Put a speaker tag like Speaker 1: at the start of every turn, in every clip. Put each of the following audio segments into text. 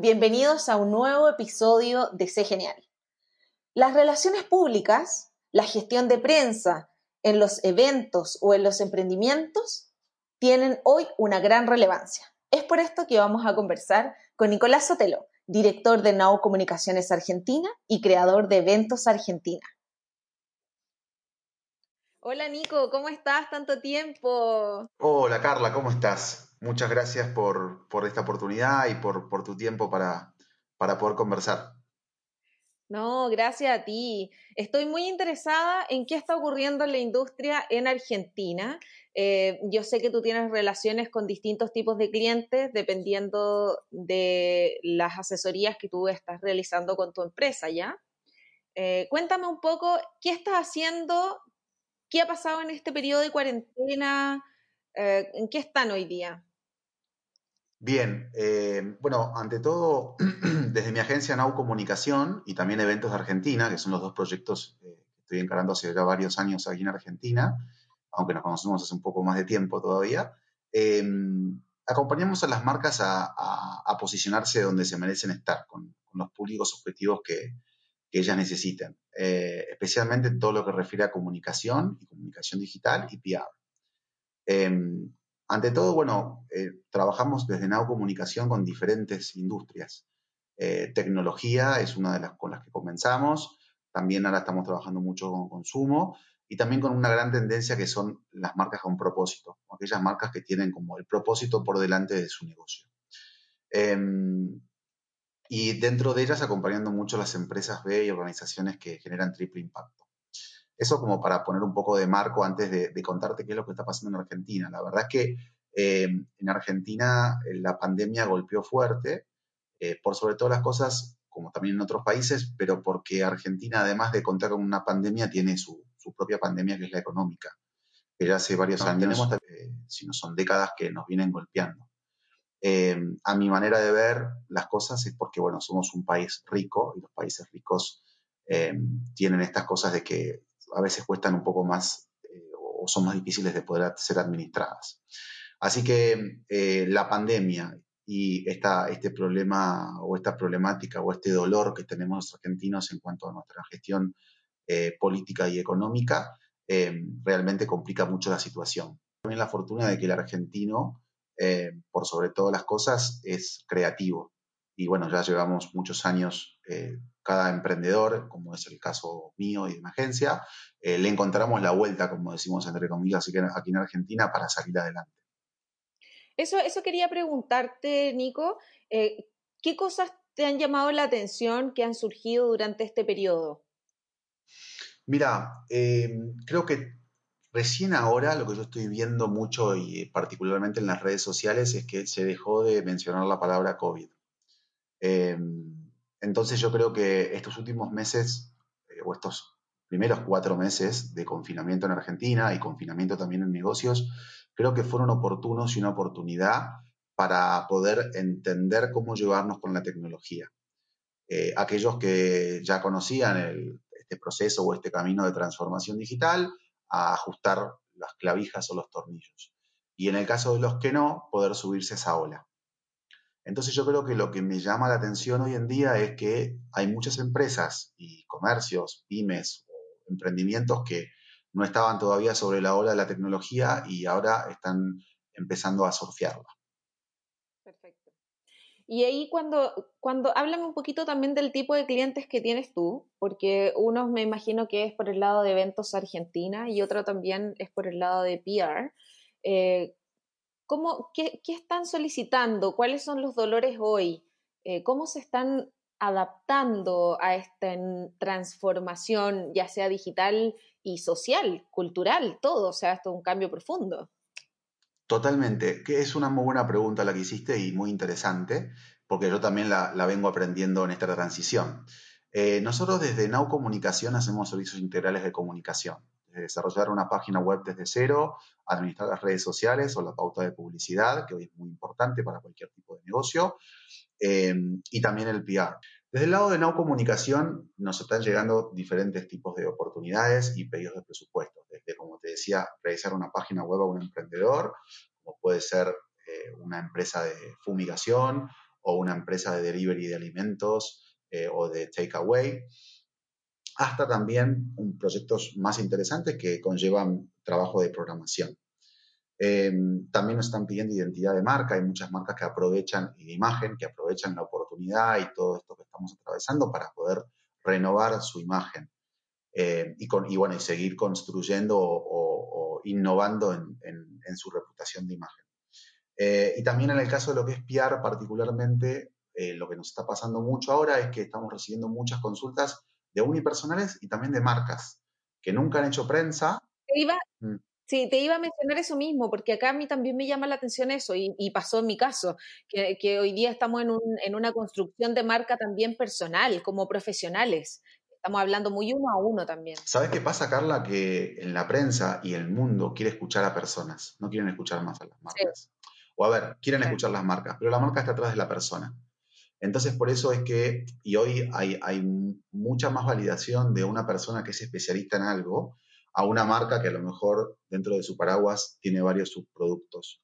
Speaker 1: bienvenidos a un nuevo episodio de Sé Genial. Las relaciones públicas, la gestión de prensa en los eventos o en los emprendimientos tienen hoy una gran relevancia. Es por esto que vamos a conversar con Nicolás Sotelo, director de Now Comunicaciones Argentina y creador de Eventos Argentina. Hola Nico, ¿cómo estás? Tanto tiempo.
Speaker 2: Hola Carla, ¿cómo estás? Muchas gracias por, esta oportunidad y por, tu tiempo para, para poder conversar.
Speaker 1: No, gracias a ti. Estoy muy interesada en qué está ocurriendo en la industria en Argentina. Eh, yo sé que tú tienes relaciones con distintos tipos de clientes dependiendo de las asesorías que tú estás realizando con tu empresa, ¿ya? Eh, cuéntame un poco qué estás haciendo, qué ha pasado en este periodo de cuarentena, eh, en qué están hoy día.
Speaker 2: Bien, eh, bueno, ante todo, desde mi agencia Nau Comunicación y también Eventos de Argentina, que son los dos proyectos eh, que estoy encarando hace ya varios años aquí en Argentina, aunque nos conocemos hace un poco más de tiempo todavía, em, acompañamos a las marcas a, posicionarse donde se merecen estar, con, los públicos objetivos que, ellas necesiten, eh, especialmente en todo lo que refiere a comunicación y comunicación digital y PR. Ante todo, bueno, eh, trabajamos desde Now Comunicación con diferentes industrias. Eh, tecnología es una de las con las que comenzamos. También ahora estamos trabajando mucho con consumo y también con una gran tendencia que son las marcas con propósito, aquellas marcas que tienen como el propósito por delante de su negocio. Em, y dentro de ellas acompañando mucho las empresas B y organizaciones que generan triple impacto. Eso como para poner un poco de marco antes de, contarte qué es lo que está pasando en Argentina. La verdad es que eh, en Argentina eh, la pandemia golpeó fuerte, eh, por sobre todas las cosas, como también en otros países, pero porque Argentina, además de contar con una pandemia, tiene su, propia pandemia que es la económica, que ya hace varios años, tenemos, si no son décadas que nos vienen golpeando. a mi manera de ver las cosas es porque, bueno, somos un país rico y los países ricos tienen estas cosas de que a veces cuestan un poco más eh, o son más difíciles de poder ser administradas. Así que eh, la pandemia y esta, este problema o esta problemática o este dolor que tenemos los argentinos en cuanto a nuestra gestión eh, política y económica realmente complica mucho la situación. También la fortuna de que el argentino, por sobre todas las cosas, es creativo. Y bueno, ya llevamos muchos años cada emprendedor, como es el caso mío y de mi agencia, eh, le encontramos la vuelta, como decimos entre comillas, aquí en Argentina para salir adelante.
Speaker 1: Eso, eso quería preguntarte, Nico. Eh, ¿Qué cosas te han llamado la atención que han surgido durante este periodo?
Speaker 2: Mira, em, creo que recién ahora lo que yo estoy viendo mucho y particularmente en las redes sociales es que se dejó de mencionar la palabra COVID. Em, entonces yo creo que estos últimos meses, eh, o estos primeros cuatro meses de confinamiento en Argentina y confinamiento también en negocios, creo que fueron oportunos y una oportunidad para poder entender cómo llevarnos con la tecnología. Eh, aquellos que ya conocían este proceso o este camino de transformación digital, a ajustar las clavijas o los tornillos. Y en el caso de los que no, poder subirse a esa ola. Entonces yo creo que lo que me llama la atención hoy en día es que hay muchas empresas y comercios, pymes emprendimientos que no estaban todavía sobre la ola de la tecnología y ahora están empezando a surfearla.
Speaker 1: Perfecto. Y ahí cuando, cuando háblame un poquito también del tipo de clientes que tienes tú, porque uno me imagino que es por el lado de eventos Argentina y otro también es por el lado de PR. Eh, ¿Cómo, qué, están solicitando? ¿Cuáles son los dolores hoy? Eh, ¿Cómo se están adaptando a esta transformación, ya sea digital y social, cultural, todo? O sea, esto es un cambio profundo.
Speaker 2: Totalmente, que es una muy buena pregunta la que hiciste y muy interesante, porque yo también la, vengo aprendiendo en esta transición. Eh, nosotros desde Now Comunicación hacemos servicios integrales de comunicación desarrollar una página web desde cero, administrar las redes sociales o la pauta de publicidad, que hoy es muy importante para cualquier tipo de negocio, eh, y también el PR. Desde el lado de Now Comunicación nos están llegando diferentes tipos de oportunidades y pedidos de presupuestos, desde, como te decía, realizar una página web a un emprendedor, como puede ser eh, una empresa de fumigación o una empresa de delivery de alimentos eh, o de takeaway, hasta también proyectos más interesantes que conllevan trabajo de programación. Eh, también nos están pidiendo identidad de marca. Hay muchas marcas que aprovechan imagen, que aprovechan la oportunidad y todo esto que estamos atravesando para poder renovar su imagen eh, y, bueno, y seguir construyendo o, innovando en, su reputación de imagen. Eh, y también en el caso de lo que es PR, particularmente, lo que nos está pasando mucho ahora es que estamos recibiendo muchas consultas de unipersonales y también de marcas que nunca han hecho prensa.
Speaker 1: Iba, mm. Sí, te iba a mencionar eso mismo, porque acá a mí también me llama la atención eso, y, pasó en mi caso, que, hoy día estamos en, un, en, una construcción de marca también personal, como profesionales. Estamos hablando muy uno a uno también.
Speaker 2: ¿Sabes qué pasa, Carla? Que en la prensa y el mundo quiere escuchar a personas, no quieren escuchar más a las marcas. O a ver, quieren escuchar las marcas, pero la marca está atrás de la persona. Entonces, por eso es que, y hoy hay, mucha más validación de una persona que es especialista en algo, a una marca que a lo mejor dentro de su paraguas tiene varios subproductos.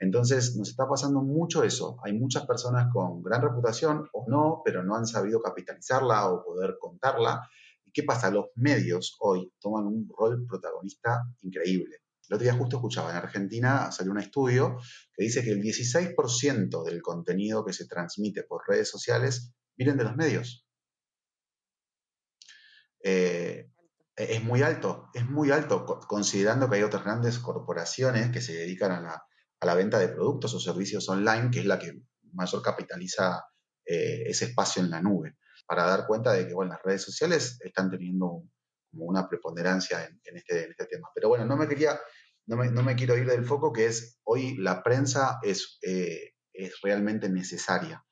Speaker 2: Entonces, nos está pasando mucho eso. Hay muchas personas con gran reputación o no, pero no han sabido capitalizarla o poder contarla. ¿Y qué pasa? Los medios hoy toman un rol protagonista increíble. El otro día justo escuchaba, en Argentina salió un estudio que dice que el 16% del contenido que se transmite por redes sociales vienen de los medios. Eh, es muy alto, es muy alto, considerando que hay otras grandes corporaciones que se dedican a la, venta de productos o servicios online, que es la que mayor capitaliza eh, ese espacio en la nube, para dar cuenta de que bueno, las redes sociales están teniendo como una preponderancia en, este, este, tema. Pero bueno, no me quería, no me, quiero ir del foco, que es hoy la prensa es, eh, es realmente necesaria.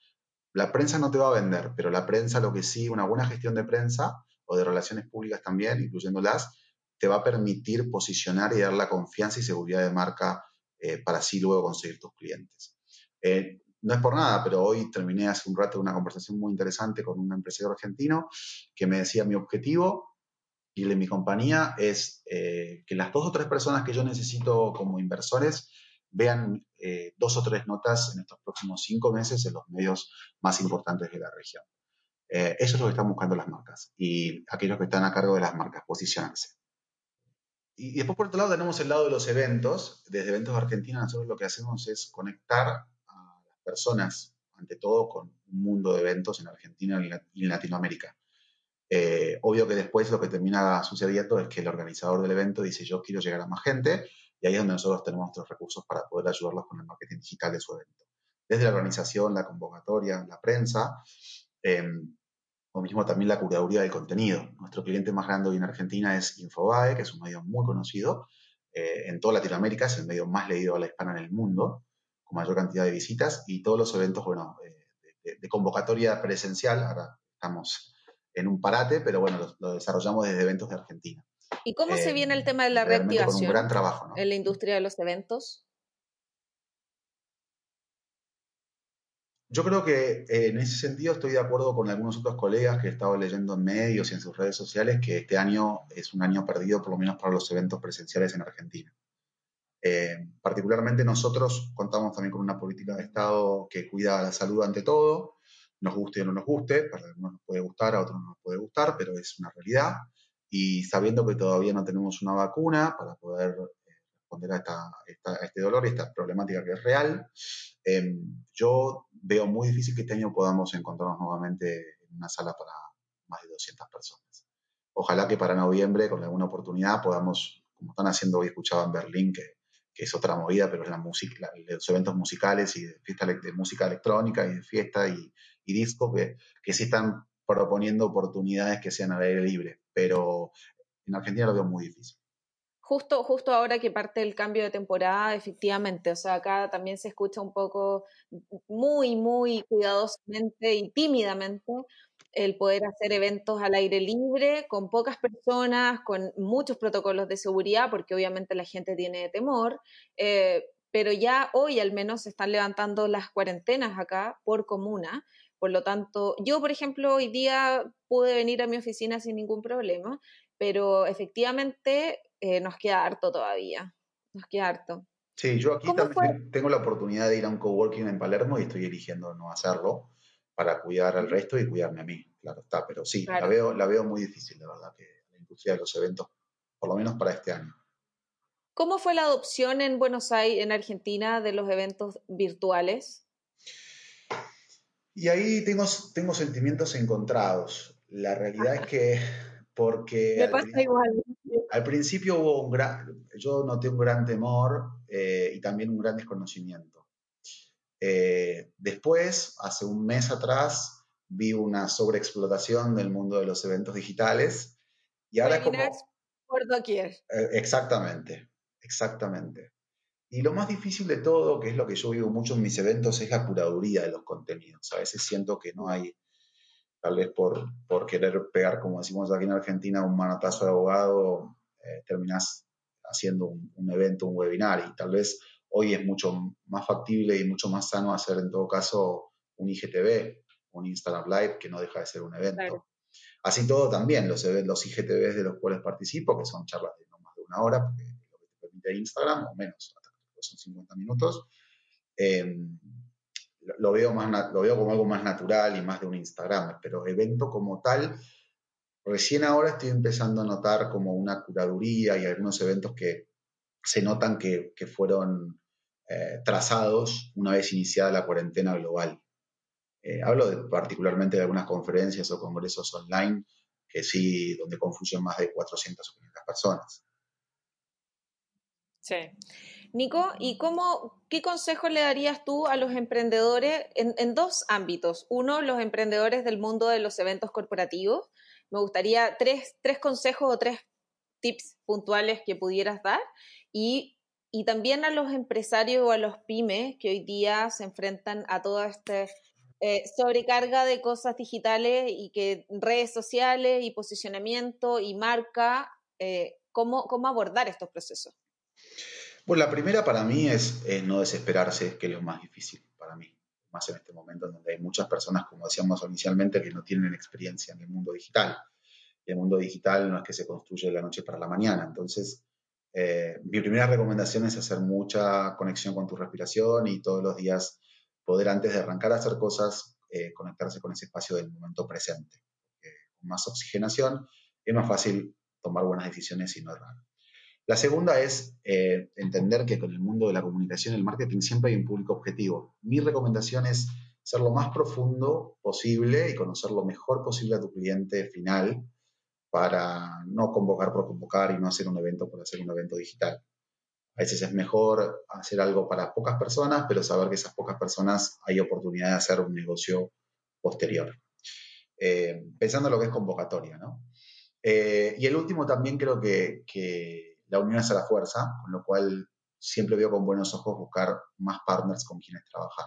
Speaker 2: La prensa no te va a vender, pero la prensa lo que sí, una buena gestión de prensa o de relaciones públicas también, incluyéndolas, te va a permitir posicionar y dar la confianza y seguridad de marca eh, para así luego conseguir tus clientes. Eh, no es por nada, pero hoy terminé hace un rato una conversación muy interesante con un empresario argentino que me decía mi objetivo y de mi compañía es eh, que las dos o tres personas que yo necesito como inversores vean dos o tres notas en estos próximos cinco meses en los medios más importantes de la región. Eh, eso es lo que están buscando las marcas y aquellos que están a cargo de las marcas, posicionarse. Y, después, por otro lado, tenemos el lado de los eventos. Desde Eventos de Argentina, nosotros lo que hacemos es conectar a las personas, ante todo, con un mundo de eventos en Argentina y en Latinoamérica. Eh, obvio que después lo que termina sucediendo es que el organizador del evento dice yo quiero llegar a más gente y ahí es donde nosotros tenemos nuestros recursos para poder ayudarlos con el marketing digital de su evento. Desde la organización, la convocatoria, la prensa, Em, o mismo también la curaduría del contenido. Nuestro cliente más grande hoy en Argentina es Infobae, que es un medio muy conocido. Eh, en toda Latinoamérica es el medio más leído a la hispana en el mundo, con mayor cantidad de visitas y todos los eventos, bueno, eh, de, convocatoria presencial. Ahora estamos en un parate, pero bueno, lo, desarrollamos desde eventos de Argentina.
Speaker 1: ¿Y cómo se viene el tema de la reactivación? Con
Speaker 2: un gran trabajo,
Speaker 1: En la industria de los eventos.
Speaker 2: Yo creo que eh, en ese sentido estoy de acuerdo con algunos otros colegas que he estado leyendo en medios y en sus redes sociales que este año es un año perdido por lo menos para los eventos presenciales en Argentina. Eh, particularmente nosotros contamos también con una política de Estado que cuida la salud ante todo, nos guste o no nos guste, para algunos nos puede gustar, a otros no nos puede gustar, pero es una realidad. Y sabiendo que todavía no tenemos una vacuna para poder responder a, este dolor y esta problemática que es real. Em, yo veo muy difícil que este año podamos encontrarnos nuevamente en una sala para más de 200 personas. Ojalá que para noviembre, con alguna oportunidad, podamos, como están haciendo hoy, escuchaba en Berlín, que, que es otra movida, pero es la música, los eventos musicales y de, fiesta, de música electrónica y de fiesta y, y disco, que, que sí están proponiendo oportunidades que sean al aire libre, pero en Argentina lo veo muy difícil.
Speaker 1: Justo, justo ahora que parte el cambio de temporada, efectivamente, o sea, acá también se escucha un poco muy, muy cuidadosamente y tímidamente el poder hacer eventos al aire libre, con pocas personas, con muchos protocolos de seguridad, porque obviamente la gente tiene temor, eh, pero ya hoy al menos se están levantando las cuarentenas acá por comuna. Por lo tanto, yo, por ejemplo, hoy día pude venir a mi oficina sin ningún problema, pero efectivamente eh, nos queda harto todavía, nos queda harto.
Speaker 2: Sí, yo aquí también tengo la oportunidad de ir a un coworking en Palermo y estoy eligiendo no hacerlo para cuidar al resto y cuidarme a mí, claro está, pero sí, la, veo, la veo muy difícil, de verdad, que la industria de los eventos, por lo menos para este año.
Speaker 1: ¿Cómo fue la adopción en Buenos Aires, en Argentina, de los eventos virtuales?
Speaker 2: Y ahí tengo, tengo sentimientos encontrados. La realidad es que, porque...
Speaker 1: Me pasa igual.
Speaker 2: Al principio hubo un gran, yo noté un gran temor eh, y también un gran desconocimiento. Eh, después, hace un mes atrás, vi una sobreexplotación del mundo de los eventos digitales y ahora como...
Speaker 1: Por doquier.
Speaker 2: Eh, exactamente, exactamente. Y lo más difícil de todo, que es lo que yo vivo mucho en mis eventos, es la curaduría de los contenidos. A veces siento que no hay, tal vez por, por querer pegar, como decimos aquí en Argentina, un manotazo de abogado, eh, terminás haciendo un, evento, un webinar y tal vez hoy es mucho más factible y mucho más sano hacer en todo caso un IGTV, un Instagram Live, que no deja de ser un evento. Así todo también, los, los IGTVs de los cuales participo, que son charlas de no más de una hora, porque lo que te permite Instagram, o menos, son 50 minutos, em, lo, veo más, lo veo como algo más natural y más de un Instagram, pero evento como tal, Recién ahora estoy empezando a notar como una curaduría y algunos eventos que se notan que, fueron eh, trazados una vez iniciada la cuarentena global. Eh, hablo particularmente de algunas conferencias o congresos online que sí, donde confluyen más de 400 o 500 personas.
Speaker 1: Sí. Nico, ¿y cómo, qué consejo le darías tú a los emprendedores en, dos ámbitos? Uno, los emprendedores del mundo de los eventos corporativos me gustaría tres, tres consejos o tres tips puntuales que pudieras dar y, también a los empresarios o a los pymes que hoy día se enfrentan a toda esta eh, sobrecarga de cosas digitales y que redes sociales y posicionamiento y marca, eh, ¿cómo, ¿cómo, abordar estos procesos?
Speaker 2: Bueno, la primera para mí es, es no desesperarse, que es lo más difícil para mí más en este momento en donde hay muchas personas, como decíamos inicialmente, que no tienen experiencia en el mundo digital. Y el mundo digital no es que se construye de la noche para la mañana. Entonces, eh, mi primera recomendación es hacer mucha conexión con tu respiración y todos los días poder, antes de arrancar a hacer cosas, eh, conectarse con ese espacio del momento presente. con más oxigenación es más fácil tomar buenas decisiones y no errar. La segunda es eh, entender que con el mundo de la comunicación y el marketing siempre hay un público objetivo. Mi recomendación es ser lo más profundo posible y conocer lo mejor posible a tu cliente final para no convocar por convocar y no hacer un evento por hacer un evento digital. A veces es mejor hacer algo para pocas personas, pero saber que esas pocas personas hay oportunidad de hacer un negocio posterior. Eh, pensando en lo que es convocatoria, ¿no? Eh, y el último también creo que la unión a la fuerza, con lo cual siempre veo con buenos ojos buscar más partners con quienes trabajar.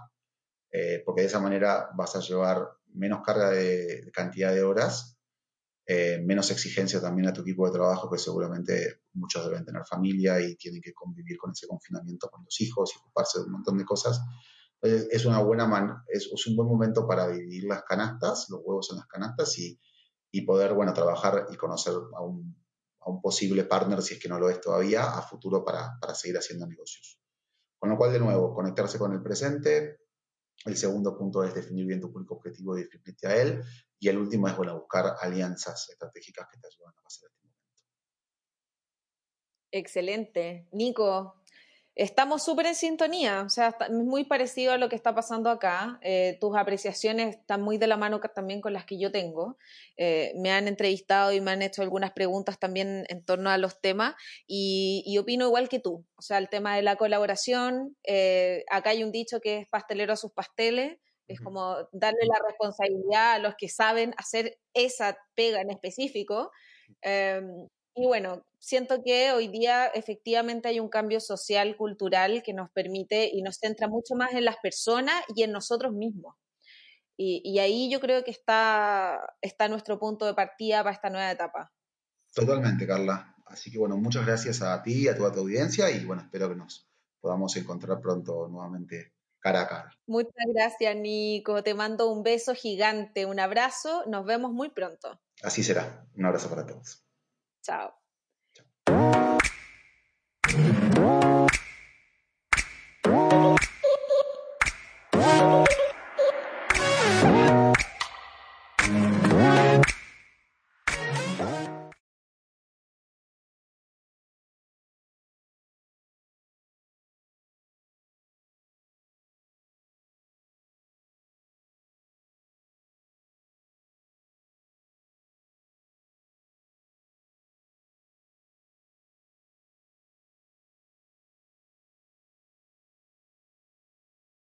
Speaker 2: Eh, porque de esa manera vas a llevar menos carga de, cantidad de horas, eh, menos exigencia también a tu equipo de trabajo, que seguramente muchos deben tener familia y tienen que convivir con ese confinamiento con los hijos y ocuparse de un montón de cosas. es, una buena man, es, un buen momento para dividir las canastas, los huevos en las canastas y, y poder, bueno, trabajar y conocer a un a un posible partner, si es que no lo es todavía, a futuro para, seguir haciendo negocios. Con lo cual, de nuevo, conectarse con el presente. El segundo punto es definir bien tu público objetivo y definirte a él. Y el último es, buscar alianzas estratégicas que te ayuden a pasar este momento.
Speaker 1: Excelente. Nico, estamos súper en sintonía, o sea, es muy parecido a lo que está pasando acá. Eh, tus apreciaciones están muy de la mano también con las que yo tengo. Eh, me han entrevistado y me han hecho algunas preguntas también en torno a los temas y, opino igual que tú. O sea, el tema de la colaboración, eh, acá hay un dicho que es pastelero a sus pasteles. Es como darle la responsabilidad a los que saben hacer esa pega en específico. Y bueno, siento que hoy día efectivamente hay un cambio social, cultural que nos permite y nos centra mucho más en las personas y en nosotros mismos. Y, ahí yo creo que está, está nuestro punto de partida para esta nueva etapa.
Speaker 2: Totalmente, Carla. Así que bueno, muchas gracias a ti y a toda tu audiencia y bueno, espero que nos podamos encontrar pronto nuevamente cara a cara.
Speaker 1: Muchas gracias, Nico. Te mando un beso gigante, un abrazo. Nos vemos muy pronto.
Speaker 2: Así será. Un abrazo para todos.
Speaker 1: Ciao.